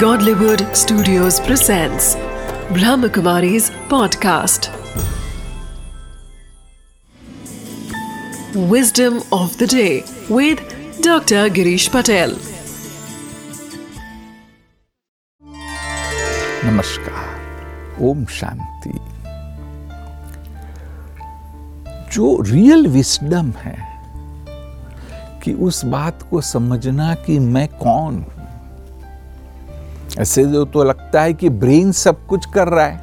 Godlywood Studios presents Brahmakumari's podcast. Wisdom of the day with Dr. Girish Patel. नमस्कार ओम शांति जो real wisdom है कि उस बात को समझना कि मैं कौन हूँ ऐसे जो तो लगता है कि ब्रेन सब कुछ कर रहा है।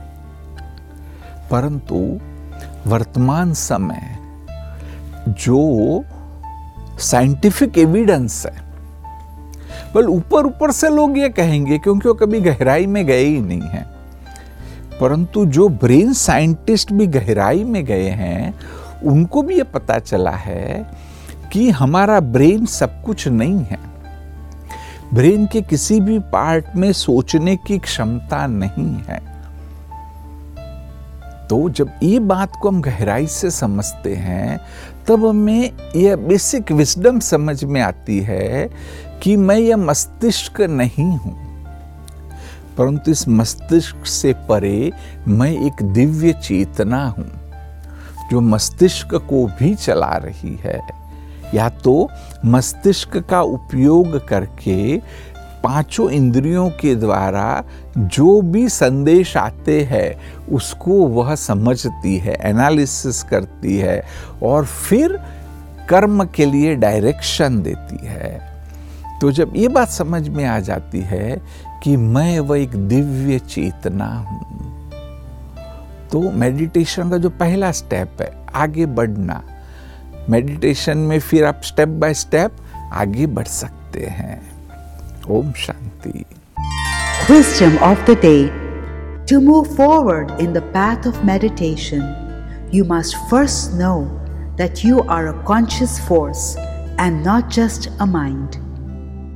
परंतु वर्तमान समय जो साइंटिफिक एविडेंस है, बल ऊपर ऊपर से लोग ये कहेंगे, क्योंकि वो कभी गहराई में गए ही नहीं है। परंतु जो ब्रेन साइंटिस्ट भी गहराई में गए हैं, उनको भी ये पता चला है कि हमारा ब्रेन सब कुछ नहीं है। ब्रेन के किसी भी पार्ट में सोचने की क्षमता नहीं है। तो जब ये बात को हम गहराई से समझते हैं, तब हमें यह बेसिक विजडम समझ में आती है कि मैं यह मस्तिष्क नहीं हूँ। परंतु इस मस्तिष्क से परे मैं एक दिव्य चेतना हूँ, जो मस्तिष्क को भी चला रही है। या तो मस्तिष्क का उपयोग करके पाँचों इंद्रियों के द्वारा जो भी संदेश आते हैं, उसको वह समझती है एनालिसिस करती है और फिर कर्म के लिए डायरेक्शन देती है। तो जब ये बात समझ में आ जाती है कि मैं वह एक दिव्य चेतना हूँ तो मेडिटेशन का जो पहला स्टेप है, आगे बढ़ना। मेडिटेशन में फिर आप स्टेप बाय स्टेप आगे बढ़ सकते हैं Om Shanti Wisdom of the day To move forward in the path of meditation, you must first know that you are a conscious force and not just a mind.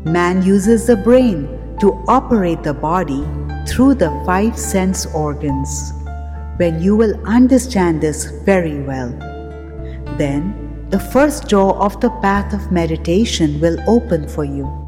Man uses the brain to operate the body through the five sense organs. When you will understand this very well, then the first door of the path of meditation will open for you.